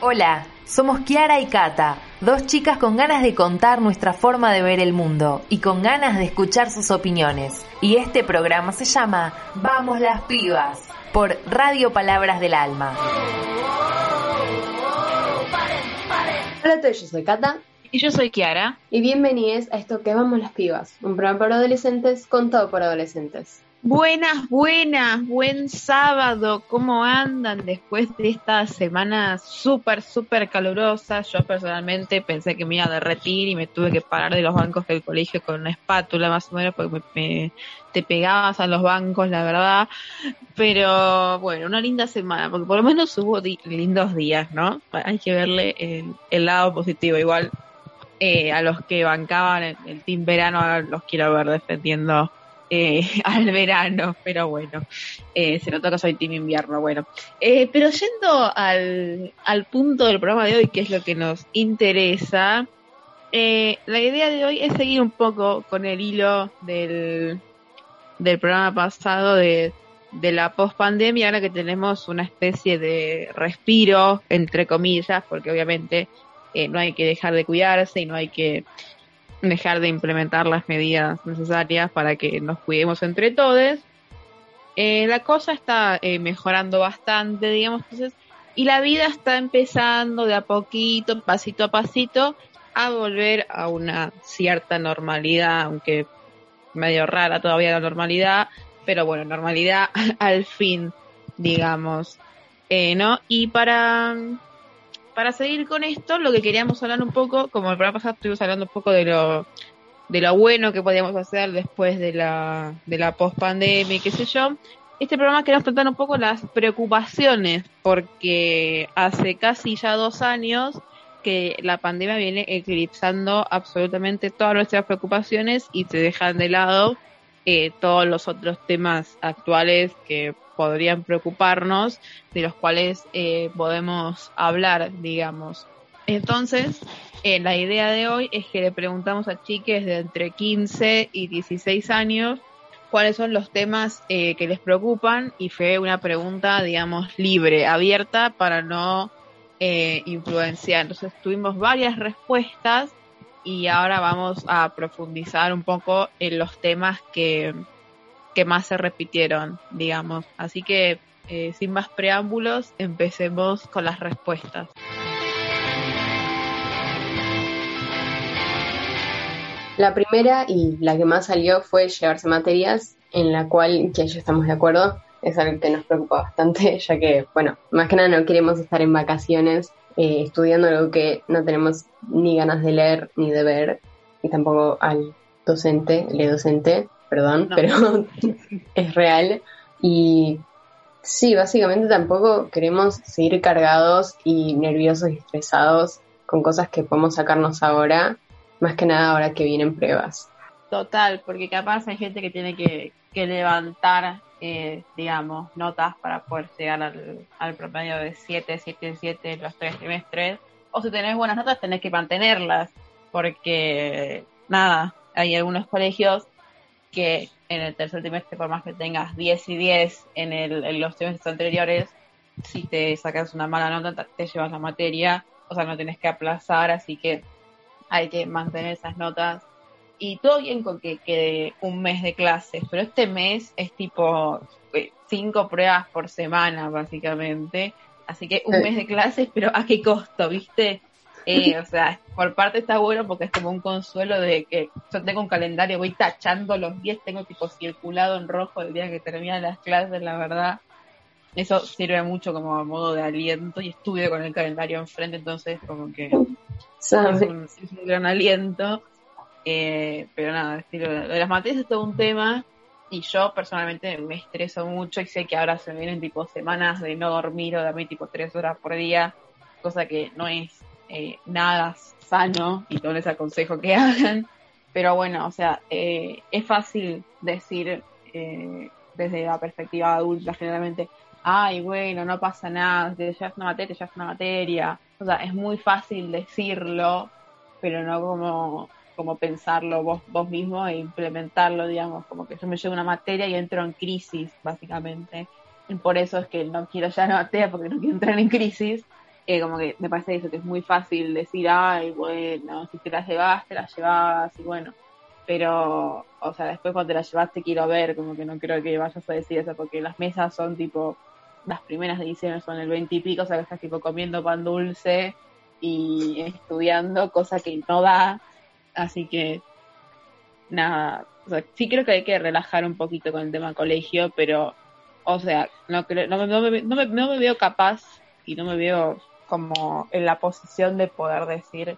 Hola, somos Kiara y Kata, dos chicas con ganas de contar nuestra forma de ver el mundo y con ganas de escuchar sus opiniones. Y este programa se llama Vamos las pibas por Radio Palabras del Alma. Hola a todos, yo soy Kata. Y yo soy Kiara. Y bienvenidos a esto que Vamos las pibas, un programa para adolescentes contado por adolescentes. Buenas, buenas, buen sábado. ¿Cómo andan después de esta semana súper, súper calurosa? Yo personalmente pensé que me iba a derretir y me tuve que parar de los bancos del colegio con una espátula más o menos porque me, te pegabas a los bancos, la verdad. Pero bueno, una linda semana, porque por lo menos hubo lindos días, ¿no? Hay que verle el, lado positivo. Igual eh, a los que bancaban el, el team verano, los quiero ver defendiendo eh, al verano, pero bueno, eh, se nota que soy team invierno, bueno. Eh, pero yendo al, al punto del programa de hoy, que es lo que nos interesa, la idea de hoy es seguir un poco con el hilo del, del programa pasado de, de la post-pandemia, ahora que tenemos una especie de respiro, entre comillas, porque obviamente no hay que dejar de cuidarse y no hay que dejar de implementar las medidas necesarias para que nos cuidemos entre todos. Eh, la cosa está eh, mejorando bastante, digamos, entonces, y la vida está empezando de a poquito, pasito a pasito, a volver a una cierta normalidad, aunque medio rara todavía la normalidad, pero bueno, normalidad al fin, digamos, eh, ¿no? Y para para seguir con esto, lo que queríamos hablar un poco, como el programa pasado estuvimos hablando un poco de lo, de lo bueno que podíamos hacer después de la, de la post-pandemia y qué sé yo, este programa queremos tratar un poco las preocupaciones, porque hace casi ya dos años que la pandemia viene eclipsando absolutamente todas nuestras preocupaciones y se dejan de lado eh, todos los otros temas actuales que podrían preocuparnos, de los cuales eh, podemos hablar, digamos. Entonces, eh, la idea de hoy es que le preguntamos a chiques de entre 15 y 16 años cuáles son los temas que les preocupan y fue una pregunta, digamos, libre, abierta para no influenciar. Entonces tuvimos varias respuestas y ahora vamos a profundizar un poco en los temas que, más se repitieron, digamos. Así que, eh, sin más preámbulos, empecemos con las respuestas. La primera y la que más salió fue llevarse materias, en la cual, que ya estamos de acuerdo, es algo que nos preocupa bastante, ya que, bueno, más que nada no queremos estar en vacaciones eh, estudiando algo que no tenemos ni ganas de leer ni de ver, y tampoco al docente, le docente, perdón, pero es real. Y sí, básicamente tampoco queremos seguir cargados y nerviosos y estresados con cosas que podemos sacarnos ahora, más que nada ahora que vienen pruebas. Total, porque capaz hay gente que tiene que, que levantar eh, digamos, notas para poder llegar al, promedio de 7, 7, 7 los tres trimestres. O si tenés buenas notas, tenés que mantenerlas, porque nada, hay algunos colegios que en el tercer trimestre, por más que tengas 10 y 10 en, el, en los trimestres anteriores, si te sacas una mala nota, te llevas la materia, o sea, no tenés que aplazar, así que hay que mantener esas notas y todo bien con que quede un mes de clases, pero este mes es tipo eh, cinco pruebas por semana, básicamente. Así que un mes de clases, pero ¿a qué costo, viste? Eh, o sea, por parte está bueno porque es como un consuelo de que yo tengo un calendario, voy tachando los días, tengo tipo circulado en rojo el día que terminan las clases, la verdad. Eso sirve mucho como modo de aliento y estudio con el calendario enfrente, entonces como que es un gran aliento. Eh, pero nada, estilo, de las materias es todo un tema y yo personalmente me estreso mucho y sé que ahora se vienen tipo semanas de no dormir o dormir tipo tres horas por día, cosa que no es eh, nada sano y no les aconsejo que hagan. Pero bueno, o sea, eh, es fácil decir desde la perspectiva adulta generalmente, ay, bueno, no pasa nada, te llevas una materia, te llevas una materia. O sea, es muy fácil decirlo, pero no como como pensarlo vos, vos mismo e implementarlo, digamos, como que yo me llevo una materia y entro en crisis, básicamente. Y por eso es que no quiero ya la materia porque no quiero entrar en crisis. eh, como que me parece eso, que es muy fácil decir, ay, bueno, si te la llevas, te la llevas, y bueno, pero, o sea, después cuando te la llevaste quiero ver, como que no creo que vayas a decir eso, porque las mesas son tipo, las primeras de diciembre son el 20 y pico, o sea, que estás tipo comiendo pan dulce y estudiando, cosa que no da, así que, nada, o sea, sí creo que hay que relajar un poquito con el tema colegio, pero, o sea, no, no, no, me, no, me, no me veo capaz y no me veo como en la posición de poder decir,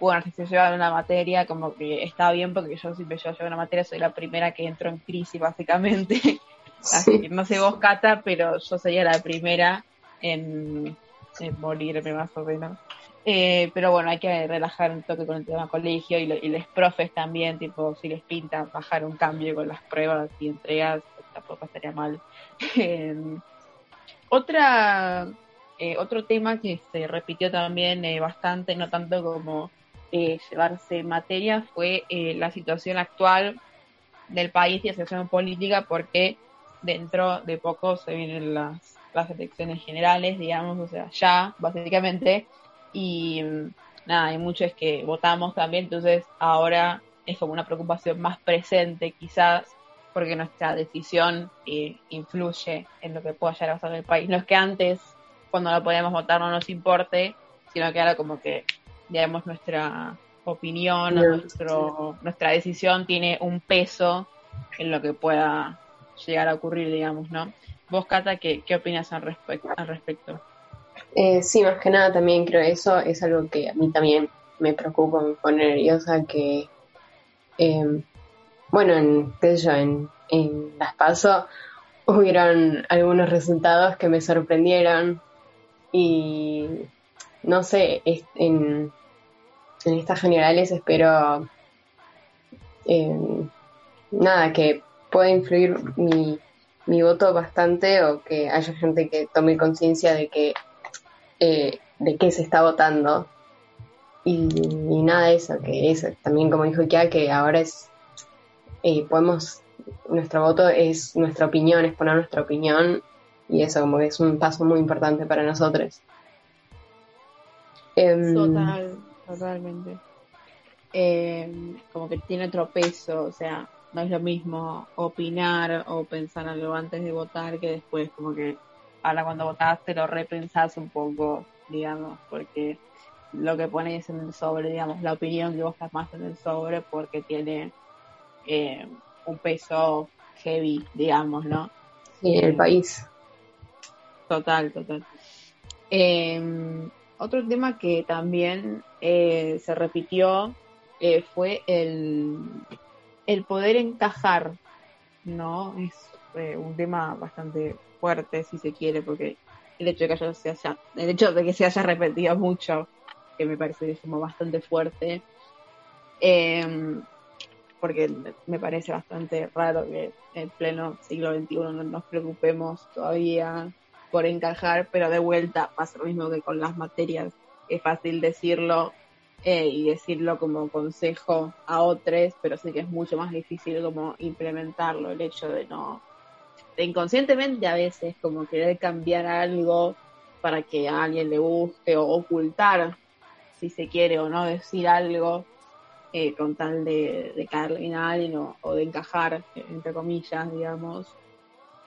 bueno, si se lleva una materia, como que está bien porque yo siempre yo llevo una materia, soy la primera que entro en crisis básicamente. Así que no sé vos, Cata, pero yo sería la primera en, en morirme más o menos. Eh, pero bueno, hay que relajar un toque con el tema colegio y, lo, y los profes también, tipo, si les pinta bajar un cambio con las pruebas y entregas, tampoco estaría mal. Eh, otra eh, otro tema que se repitió también eh, bastante, no tanto como eh, llevarse materia, fue eh, la situación actual del país y la situación política, porque dentro de poco se vienen las, las elecciones generales, digamos, o sea, ya, básicamente, y nada, hay muchos que votamos también, entonces ahora es como una preocupación más presente, quizás, porque nuestra decisión eh, influye en lo que pueda llegar a pasar en el país. No es que antes cuando no podíamos votar no nos importe, sino que ahora como que, digamos, nuestra opinión, No, nuestro, nuestra decisión tiene un peso en lo que pueda llegar a ocurrir, digamos, ¿no? Vos, Cata, ¿qué, qué opinas al respecto? Eh, sí, más que nada también creo eso es algo que a mí también me preocupa, me pone nerviosa que, eh, bueno, en, qué yo, en, en las PASO hubieron algunos resultados que me sorprendieron y no sé, en, en estas generales espero eh, nada, que pueda influir mi, mi voto bastante o que haya gente que tome conciencia de que eh, de qué se está votando y, nada de eso, que es también como dijo Kia, que ahora es eh, podemos nuestro voto es nuestra opinión, es poner nuestra opinión y eso como que es un paso muy importante para nosotros. Em, Total, totalmente. Eh, como que tiene otro peso, o sea, no es lo mismo opinar o pensar algo antes de votar que después, como que ahora cuando votaste lo repensás un poco, digamos, porque lo que pones en el sobre, digamos, la opinión que vos más en el sobre porque tiene eh, un peso heavy, digamos, ¿no? sí, en el país. Total, total. Eh, otro tema que también eh, se repitió eh, fue el, el poder encajar, ¿no? Es eh, un tema bastante fuerte, si se quiere, porque el hecho de que se haya, el hecho de que se haya repetido mucho, que me parece como bastante fuerte, eh, porque me parece bastante raro que en pleno siglo XXI no nos preocupemos todavía por encajar, pero de vuelta pasa lo mismo que con las materias. Es fácil decirlo eh, y decirlo como consejo a otros, pero sí que es mucho más difícil como implementarlo, el hecho de no, inconscientemente a veces como querer cambiar algo para que a alguien le guste o ocultar, si se quiere o no, decir algo eh, con tal de, de caerle bien alguien o, o de encajar, entre comillas, digamos,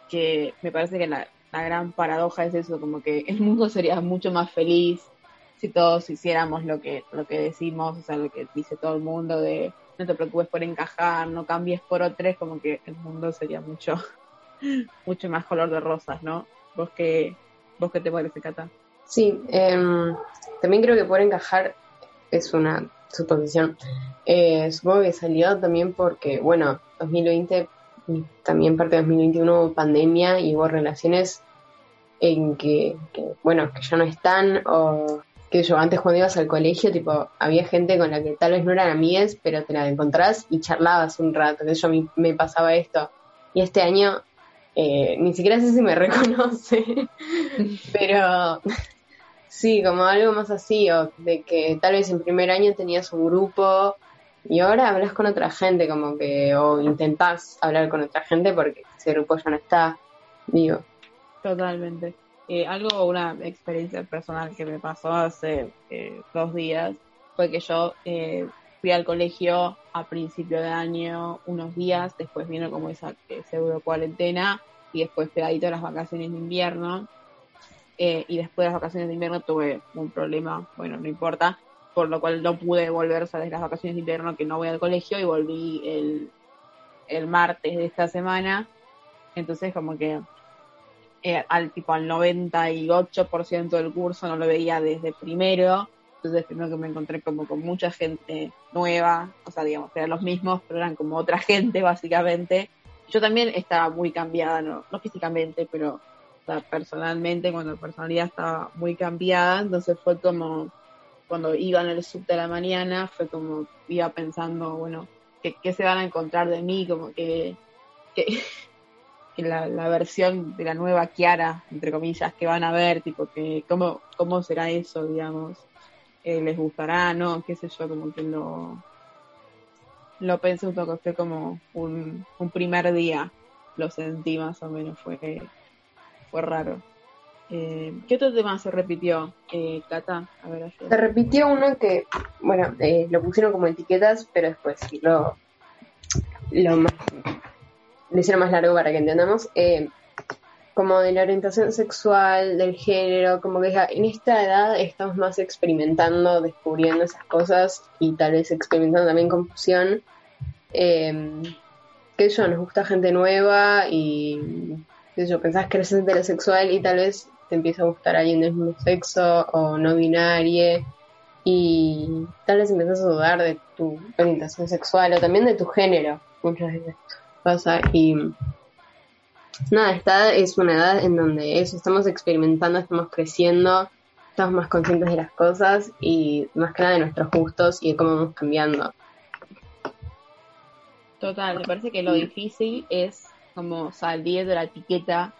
que me parece que la, la gran paradoja es eso, como que el mundo sería mucho más feliz si todos hiciéramos lo que, lo que decimos, o sea, lo que dice todo el mundo de no te preocupes por encajar, no cambies por otros, como que el mundo sería mucho, mucho más color de rosas, ¿no? ¿Vos qué, vos qué te parece, Cata? Sí, em, también creo que por encajar es una suposición. Eh, supongo que salió también porque, bueno, 2020 y también parte de 2021 hubo pandemia y hubo relaciones en que, bueno, que ya no están o que yo antes cuando ibas al colegio, tipo, había gente con la que tal vez no eran amigas, pero te la encontrás y charlabas un rato, que yo me pasaba esto. Y este año eh, ni siquiera sé si me reconoce, pero sí, como algo más así, o de que tal vez en primer año tenías un grupo y ahora hablas con otra gente, como que, o intentás hablar con otra gente porque ese grupo ya no está, digo. Totalmente. eh, algo, una experiencia personal que me pasó hace eh, dos días fue que yo eh, fui al colegio a principio de año unos días, después vino como esa pseudo cuarentena y después pegadito las vacaciones de invierno. y después de las vacaciones de invierno tuve un problema, bueno, no importa, por lo cual no pude volver, o sea, desde las vacaciones de invierno que no voy al colegio y volví el, el martes de esta semana. Entonces como que eh, al tipo al 98% del curso no lo veía desde primero. Entonces primero que me encontré como con mucha gente nueva, o sea, digamos, eran los mismos, pero eran como otra gente básicamente. Yo también estaba muy cambiada, no, no físicamente, pero personalmente, cuando la personalidad estaba muy cambiada, entonces fue como, cuando iba en el sub de la mañana, fue como, iba pensando, bueno, ¿qué, se van a encontrar de mí? Como que, que la, la, versión de la nueva Kiara, entre comillas, que van a ver, tipo, que cómo, cómo será eso, digamos, eh, les gustará, no, qué sé yo, como que lo, lo pensé un poco, fue como un, un primer día, lo sentí más o menos, fue, fue raro. Eh, ¿Qué otro tema se repitió, eh, Cata? A ver, se repitió uno que, bueno, eh, lo pusieron como etiquetas, pero después lo, lo hicieron más largo para que entendamos, eh, como de la orientación sexual, del género, como que en esta edad estamos más experimentando, descubriendo esas cosas y tal vez experimentando también confusión. Eh, que eso, nos gusta gente nueva y que yo, pensás que eres heterosexual y tal vez te empieza a gustar alguien del mismo sexo o no binario y tal vez empiezas a dudar de tu orientación sexual o también de tu género muchas veces pasa y nada, esta es una edad en donde eso, estamos experimentando, estamos creciendo, estamos más conscientes de las cosas y más que de nuestros gustos y de cómo vamos cambiando. Total, me parece que lo difícil es como salir de la etiqueta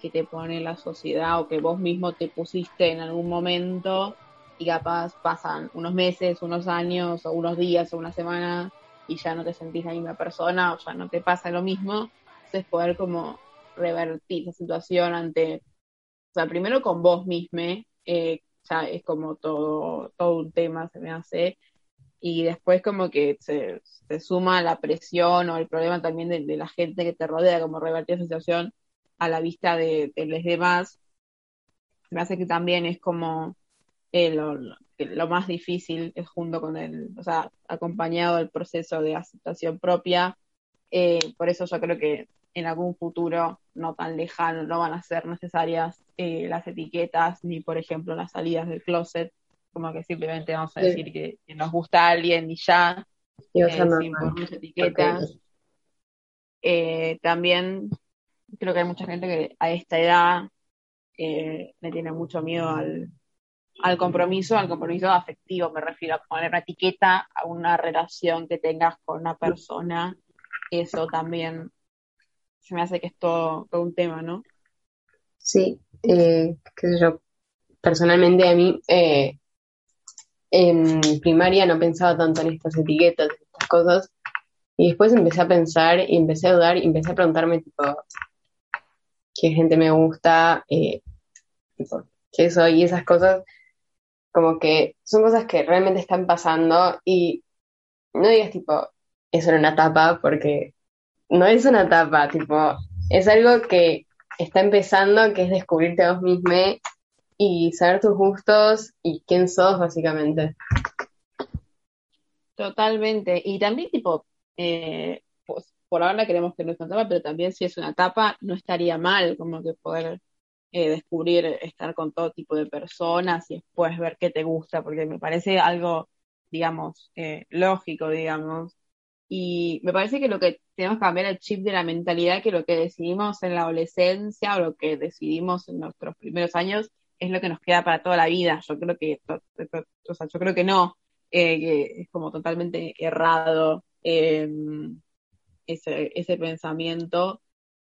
que te pone la sociedad o que vos mismo te pusiste en algún momento y capaz pasan unos meses, unos años o unos días o una semana y ya no te sentís la misma persona o ya no te pasa lo mismo, entonces poder como revertir la situación ante, o sea, primero con vos mismo, eh, ya es como todo, todo un tema, se me hace, y después como que se, suma la presión o el problema también de, la gente que te rodea, como revertir la situación a la vista de, los demás, me hace que también es como eh, lo más difícil es junto con el, o sea, acompañado del proceso de aceptación propia. Eh, por eso yo creo que en algún futuro no tan lejano no van a ser necesarias eh, las etiquetas ni, por ejemplo, las salidas del closet, como que simplemente vamos a decir que, nos gusta alguien y ya, eh, sin poner etiquetas. también creo que hay mucha gente que a esta edad le tiene mucho miedo al, al compromiso, al compromiso afectivo, me refiero a poner una etiqueta a una relación que tengas con una persona, eso también se me hace que es todo, un tema, ¿no? Sí, eh, qué sé yo, personalmente a mí eh, en primaria no pensaba tanto en estas etiquetas, en estas cosas, y después empecé a pensar y empecé a dudar y empecé a preguntarme tipo, qué gente me gusta, eh, tipo, qué soy y esas cosas. Como que son cosas que realmente están pasando y no digas tipo, es una etapa, porque no es una etapa, tipo, es algo que está empezando, que es descubrirte a vos mismo y saber tus gustos y quién sos, básicamente. Totalmente. Y también, tipo, eh, pues, por ahora queremos que no es una etapa, pero también si es una etapa, no estaría mal como que poder eh, descubrir estar con todo tipo de personas y después ver qué te gusta, porque me parece algo, digamos, eh, lógico, digamos. Y me parece que lo que tenemos que cambiar el chip de la mentalidad, que lo que decidimos en la adolescencia o lo que decidimos en nuestros primeros años es lo que nos queda para toda la vida. Yo creo que, o sea, yo creo que no, eh, que es como totalmente errado em, ese, ese pensamiento.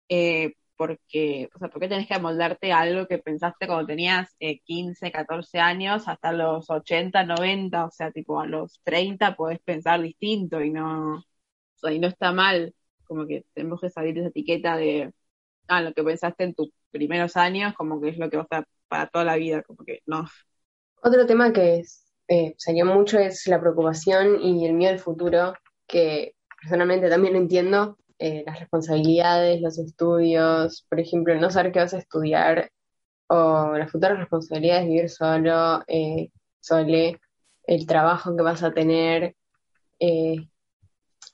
Eh, porque, o sea, ¿por qué tenés que amoldarte a algo que pensaste cuando tenías 15, eh, 14 años hasta los 80, 90? O sea, tipo, a los 30 podés pensar distinto y no, y no está mal. Como que tenemos que salir de esa etiqueta de, a lo que pensaste en tus primeros años, como que es lo que va a estar para toda la vida, como que no. Otro tema que eh, salió mucho es la preocupación y el miedo al futuro, que personalmente también entiendo, eh, las responsabilidades, los estudios, por ejemplo, no saber qué vas a estudiar o las futuras responsabilidades, vivir solo, eh, sole, el trabajo que vas a tener eh,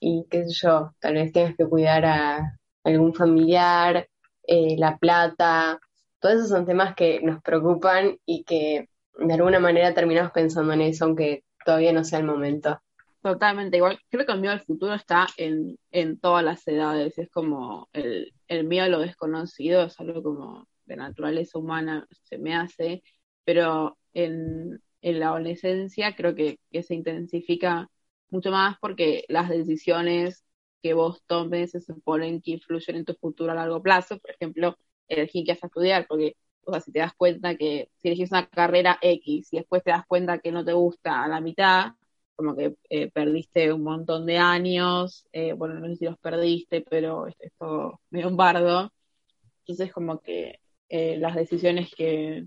y qué sé yo, tal vez tengas que cuidar a algún familiar, eh, la plata, todos esos son temas que nos preocupan y que de alguna manera terminamos pensando en eso, aunque todavía no sea el momento. Totalmente, igual creo que el miedo al futuro está en, en todas las edades, es como el, el miedo a lo desconocido, es algo como de naturaleza humana se me hace, pero en, en la adolescencia creo que, que se intensifica mucho más porque las decisiones que vos tomes se suponen que influyen en tu futuro a largo plazo, por ejemplo, elegir qué vas a estudiar, porque o sea, si te das cuenta que si elegís una carrera X y después te das cuenta que no te gusta a la mitad, como que eh, perdiste un montón de años, eh, bueno, no sé si los perdiste, pero es, es todo medio un bardo. Entonces, como que eh, las decisiones que,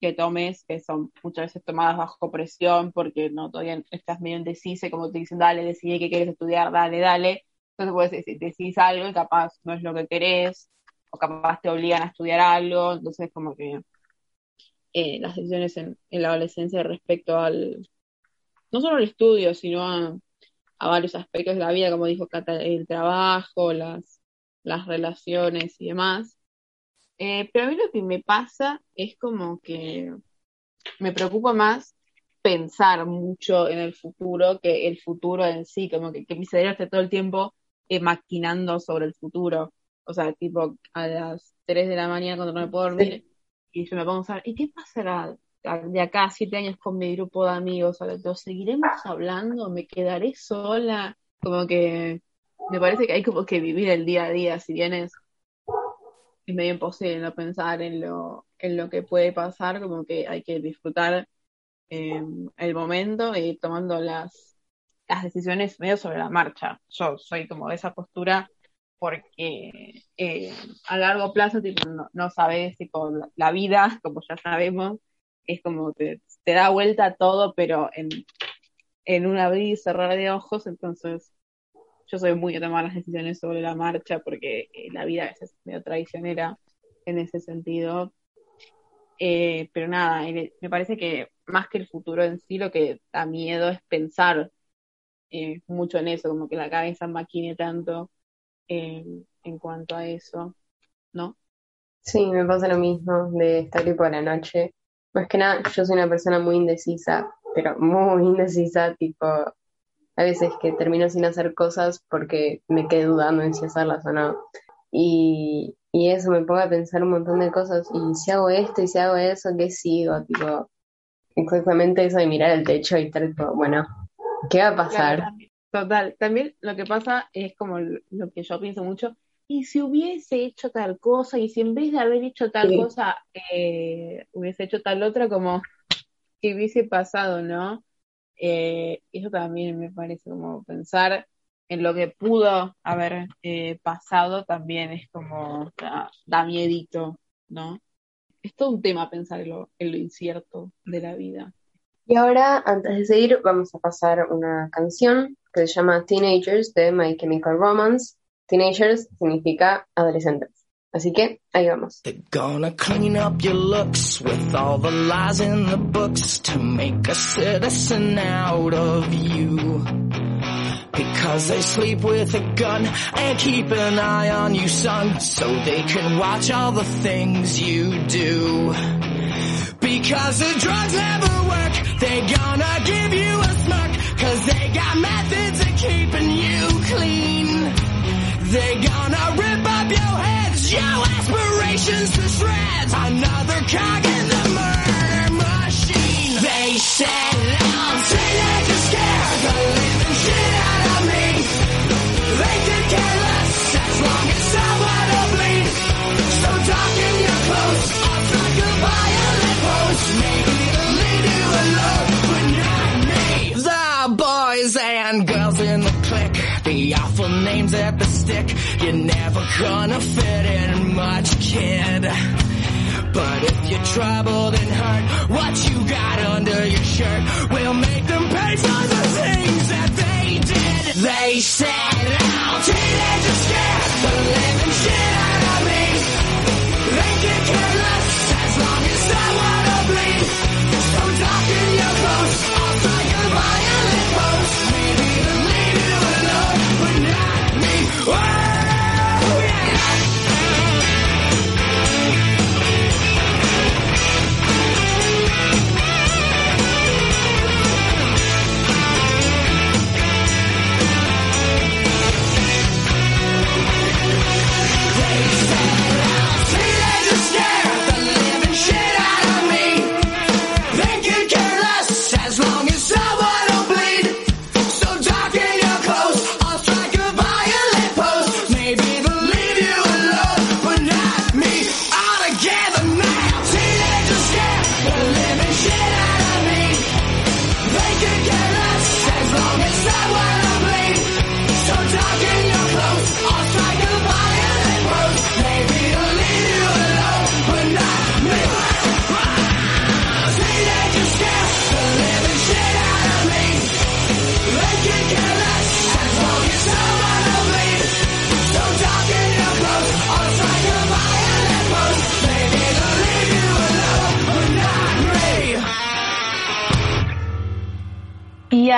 que tomes, que son muchas veces tomadas bajo presión, porque no todavía estás medio indecisa, como te dicen, dale, decide qué quieres estudiar, dale, dale. Entonces puedes decir, decís algo y capaz no es lo que querés, o capaz te obligan a estudiar algo, entonces como que eh, las decisiones en, la adolescencia respecto al, no solo al estudio, sino a, a, varios aspectos de la vida, como dijo Cata, el trabajo, las, las relaciones y demás. Eh, pero a mí lo que me pasa es como que me preocupa más pensar mucho en el futuro que el futuro en sí, como que, que mi cerebro esté todo el tiempo eh, maquinando sobre el futuro. O sea, tipo a las 3 de la mañana cuando no me puedo dormir y yo me pongo a pensar, ¿y qué pasará de acá a 7 años con mi grupo de amigos? ¿Lo seguiremos hablando? ¿Me quedaré sola? Como que me parece que hay como que vivir el día a día, si bien es es medio imposible no pensar en lo, en lo que puede pasar, como que hay que disfrutar eh, el momento y tomando las, las decisiones medio sobre la marcha. Yo soy como de esa postura porque eh, a largo plazo tipo, no, no sabes, tipo, la, la, vida, como ya sabemos, es como te, te da vuelta todo, pero en, en un abrir y cerrar de ojos, entonces yo soy muy de tomar las decisiones sobre la marcha porque eh, la vida es medio traicionera en ese sentido. Eh, pero nada, me parece que más que el futuro en sí, lo que da miedo es pensar eh, mucho en eso, como que la cabeza maquine tanto en cuanto a eso, ¿no? Sí, me pasa lo mismo de estar tipo a la noche. Más que nada, yo soy una persona muy indecisa, pero muy indecisa, tipo, a veces que termino sin hacer cosas porque me quedé dudando en si hacerlas o no. Y, y eso me pongo a pensar un montón de cosas. Y si hago esto y si hago eso, ¿qué sigo? Tipo, exactamente eso de mirar el techo y estar tipo, bueno, ¿qué va a pasar? Claro, total. También lo que pasa es como lo que yo pienso mucho. Y si hubiese hecho tal cosa, y si en vez de haber hecho tal sí. cosa, eh, hubiese hecho tal otra, como que hubiese pasado, ¿no? Eh, eso también me parece como pensar en lo que pudo haber eh, pasado también es como da, da, miedito, ¿no? Es todo un tema pensar en lo, en lo incierto de la vida. Y ahora, antes de seguir, vamos a pasar una canción que se llama Teenagers de My Chemical Romance. Teenagers significa adolescentes. Así que ahí vamos. They're gonna clean up your looks with all the lies in the books to make a citizen out of you. Because they sleep with a gun and keep an eye on you, son, so they can watch all the things you do. Because the drugs never work, they're gonna names at the stick. You're never gonna fit in much, kid. But if you're troubled and hurt, what you got under your shirt will make them pay for the things that they did. They said, oh, teenagers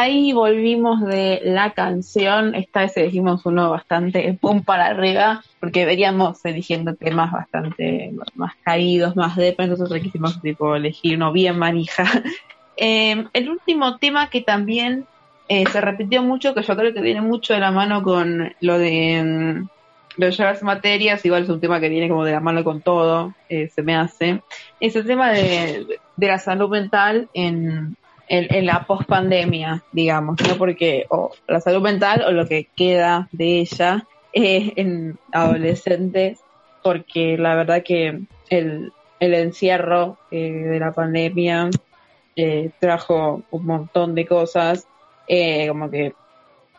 ahí volvimos de la canción. Esta vez elegimos uno bastante pum para arriba, porque veníamos eligiendo temas bastante más caídos, más de Nosotros quisimos tipo elegir uno bien manija. Eh, el último tema que también eh, se repitió mucho, que yo creo que viene mucho de la mano con lo de mm, lo de llevarse materias, igual es un tema que viene como de la mano con todo, eh, se me hace. Es el tema de, de la salud mental en, en, en la pospandemia, digamos, ¿no? Porque o la salud mental o lo que queda de ella eh, en adolescentes, porque la verdad que el, el encierro eh, de la pandemia eh, trajo un montón de cosas, eh, como que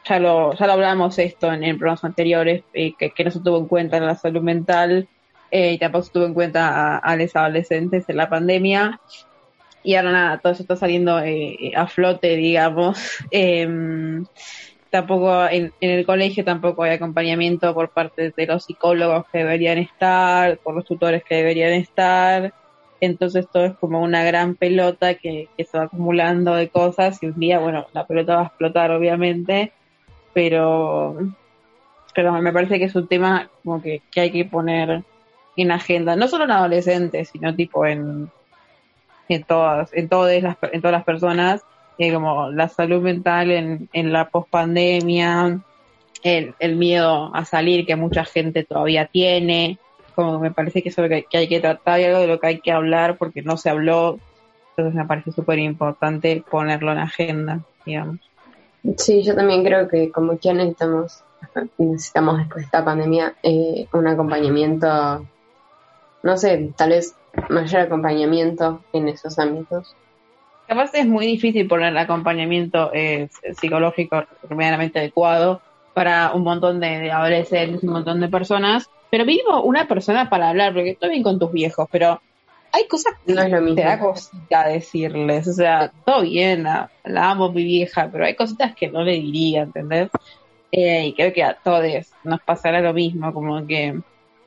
ya lo, ya lo hablamos esto en, programas anteriores, que, que no se tuvo en cuenta la salud mental eh, y tampoco se tuvo en cuenta a los adolescentes en la pandemia. Y ahora nada, todo eso está saliendo eh, a flote, digamos. Em, tampoco en, en el colegio tampoco hay acompañamiento por parte de los psicólogos que deberían estar, por los tutores que deberían estar. Entonces todo es como una gran pelota que, que se va acumulando de cosas y un día, bueno, la pelota va a explotar obviamente, pero, pero me parece que es un tema como que, que hay que poner en agenda, no solo en adolescentes, sino tipo en, en todas, en todas las, en todas las personas, eh, como la salud mental en, la pospandemia, el, miedo a salir que mucha gente todavía tiene, como me parece que eso es lo que, que hay que tratar y algo de lo que hay que hablar porque no se habló, entonces me parece súper importante ponerlo en agenda, digamos. Sí, yo también creo que como que necesitamos, necesitamos después de esta pandemia eh, un acompañamiento, no sé, tal vez mayor acompañamiento en esos ámbitos. Capaz es muy difícil poner acompañamiento eh, psicológico medianamente adecuado para un montón de, de adolescentes, un montón de personas, pero mínimo una persona para hablar, porque estoy bien con tus viejos, pero hay cosas que No es lo mismo. te da cosita decirles, o sea, todo bien, la, la amo mi vieja, pero hay cositas que no le diría, ¿entendés? Eh, y creo que a todos nos pasará lo mismo, como que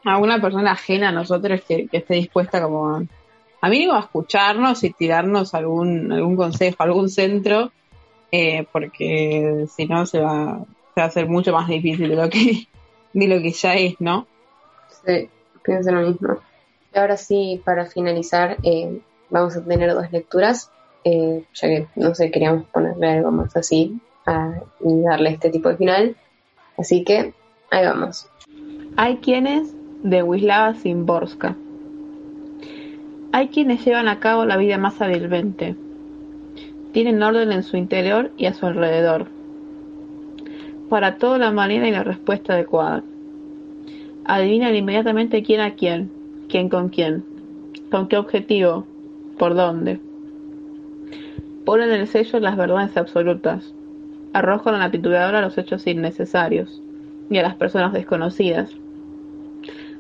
a una persona ajena a nosotros que, que esté dispuesta como a mínimo a escucharnos y tirarnos algún, algún consejo, algún centro, eh, porque si no se va, se va a hacer mucho más difícil de lo que, de lo que ya es, ¿no? Sí, pienso lo mismo. Y ahora sí, para finalizar, eh, vamos a tener dos lecturas, eh, ya que no sé, queríamos ponerle algo más así a- y darle este tipo de final. Así que ahí vamos. Hay quienes de Wislava Szymborska. Hay quienes llevan a cabo la vida más hábilmente. Tienen orden en su interior y a su alrededor. Para todo la manera y la respuesta adecuada. Adivinan inmediatamente quién a quién, quién con quién, con qué objetivo, por dónde. Ponen el sello las verdades absolutas. Arrojan a la tituladora los hechos innecesarios. y a las personas desconocidas,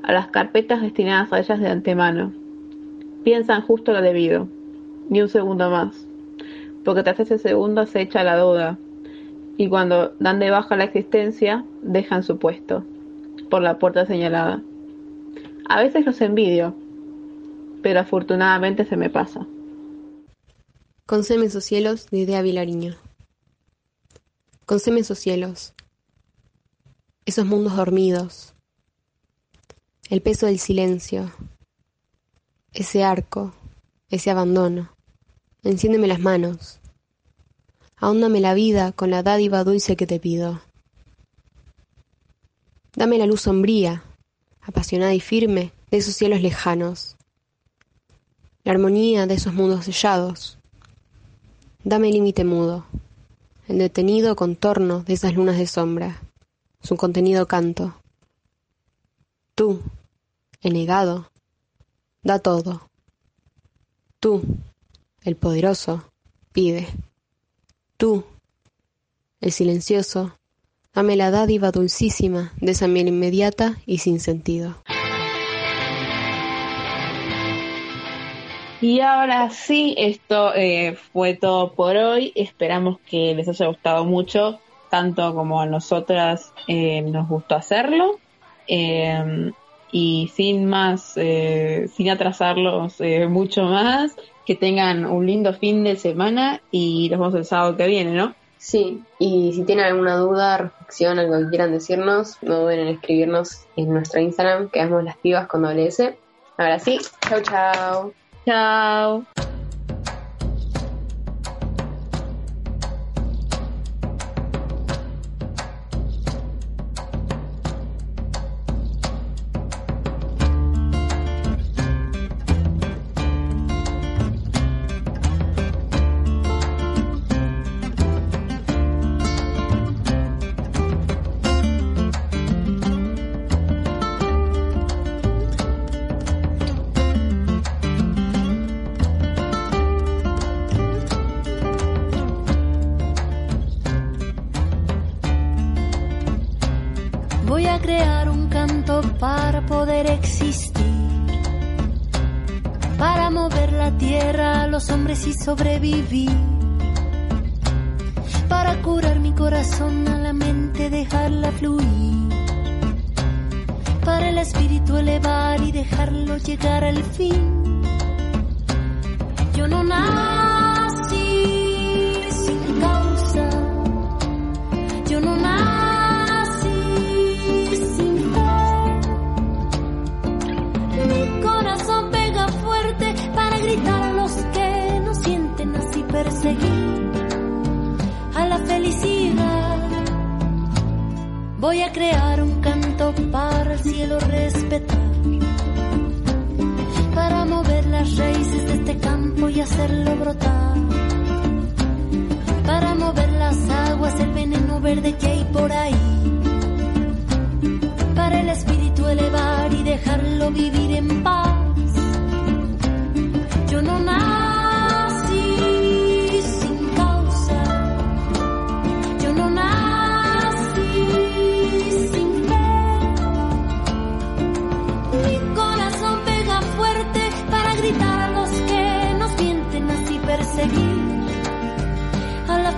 a las carpetas destinadas a ellas de antemano. Piensan justo lo debido, ni un segundo más, porque tras ese segundo se echa la duda, y cuando dan de baja la existencia, dejan su puesto, por la puerta señalada. A veces los envidio, pero afortunadamente se me pasa. Conseme esos cielos de Idea Vilariño. Conseme esos cielos, esos mundos dormidos, el peso del silencio, ese arco, ese abandono. Enciéndeme las manos, ahóndame la vida con la dádiva dulce que te pido. Dame la luz sombría, apasionada y firme de esos cielos lejanos, la armonía de esos mundos sellados. Dame el límite mudo, el detenido contorno de esas lunas de sombra, su contenido canto. Tú, el negado, da todo. Tú, el poderoso, pide. Tú, el silencioso, dame la dádiva dulcísima de esa miel inmediata y sin sentido. Y ahora sí, esto eh, fue todo por hoy. Esperamos que les haya gustado mucho, tanto como a nosotras eh, nos gustó hacerlo. Eh, y sin más, sin atrasarlos mucho más, que tengan un lindo fin de semana y nos vemos el sábado que viene, ¿no? Sí, y si tienen alguna duda, reflexión, algo que quieran decirnos, no duden en escribirnos en nuestro Instagram, que las pibas con doble S. Ahora sí, chau chau. Chao. Hombres y sobrevivir. Para curar mi corazón a la mente, dejarla fluir. Para el espíritu elevar y dejarlo llegar al fin. Yo no nací perseguir a la felicidad. Voy a crear un canto para el cielo respetar, para mover las raíces de este campo y hacerlo brotar, para mover las aguas, el veneno verde que hay por ahí, para el espíritu elevar y dejarlo vivir en paz. Yo no a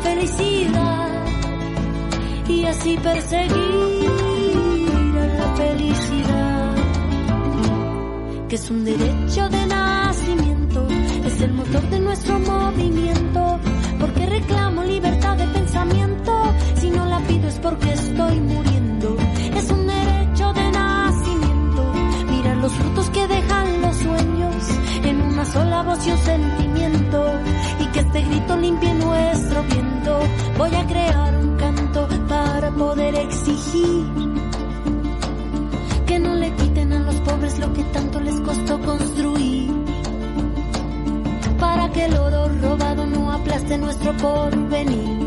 felicidad y así perseguir a la felicidad, que es un derecho de nacimiento, es el motor de nuestro movimiento, porque reclamo libertad de pensamiento, si no la pido es porque estoy muriendo, es un derecho de nacimiento, mirar los frutos que dejan los sueños en una sola voz y un sentimiento que este grito limpie nuestro Voy a crear un canto para poder exigir que no le quiten a los pobres lo que tanto les costó construir. Para que el oro robado no aplaste nuestro porvenir.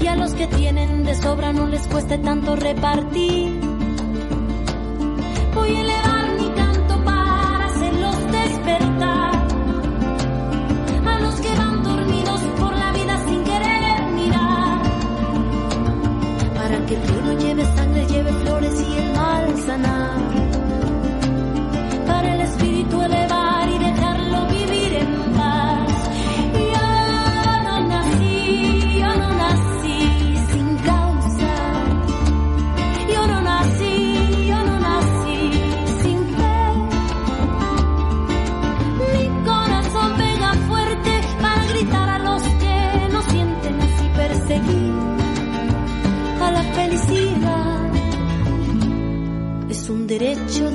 Y a los que tienen de sobra no les cueste tanto repartir. Voy a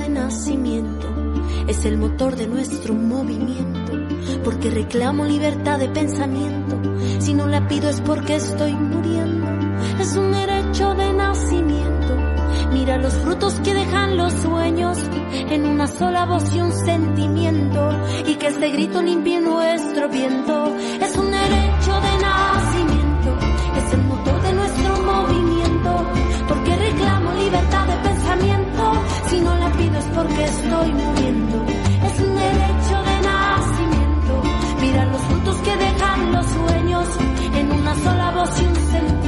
nacimiento, es el motor de nuestro movimiento, porque reclamo libertad de pensamiento, si no la pido es porque estoy muriendo, es un derecho de nacimiento, mira los frutos que dejan los sueños, en una sola voz y un sentimiento, y que este grito limpie nuestro viento, es un derecho de nacimiento, que estoy muriendo es un derecho de nacimiento. Mira los frutos que dejan los sueños en una sola voz y un sentido.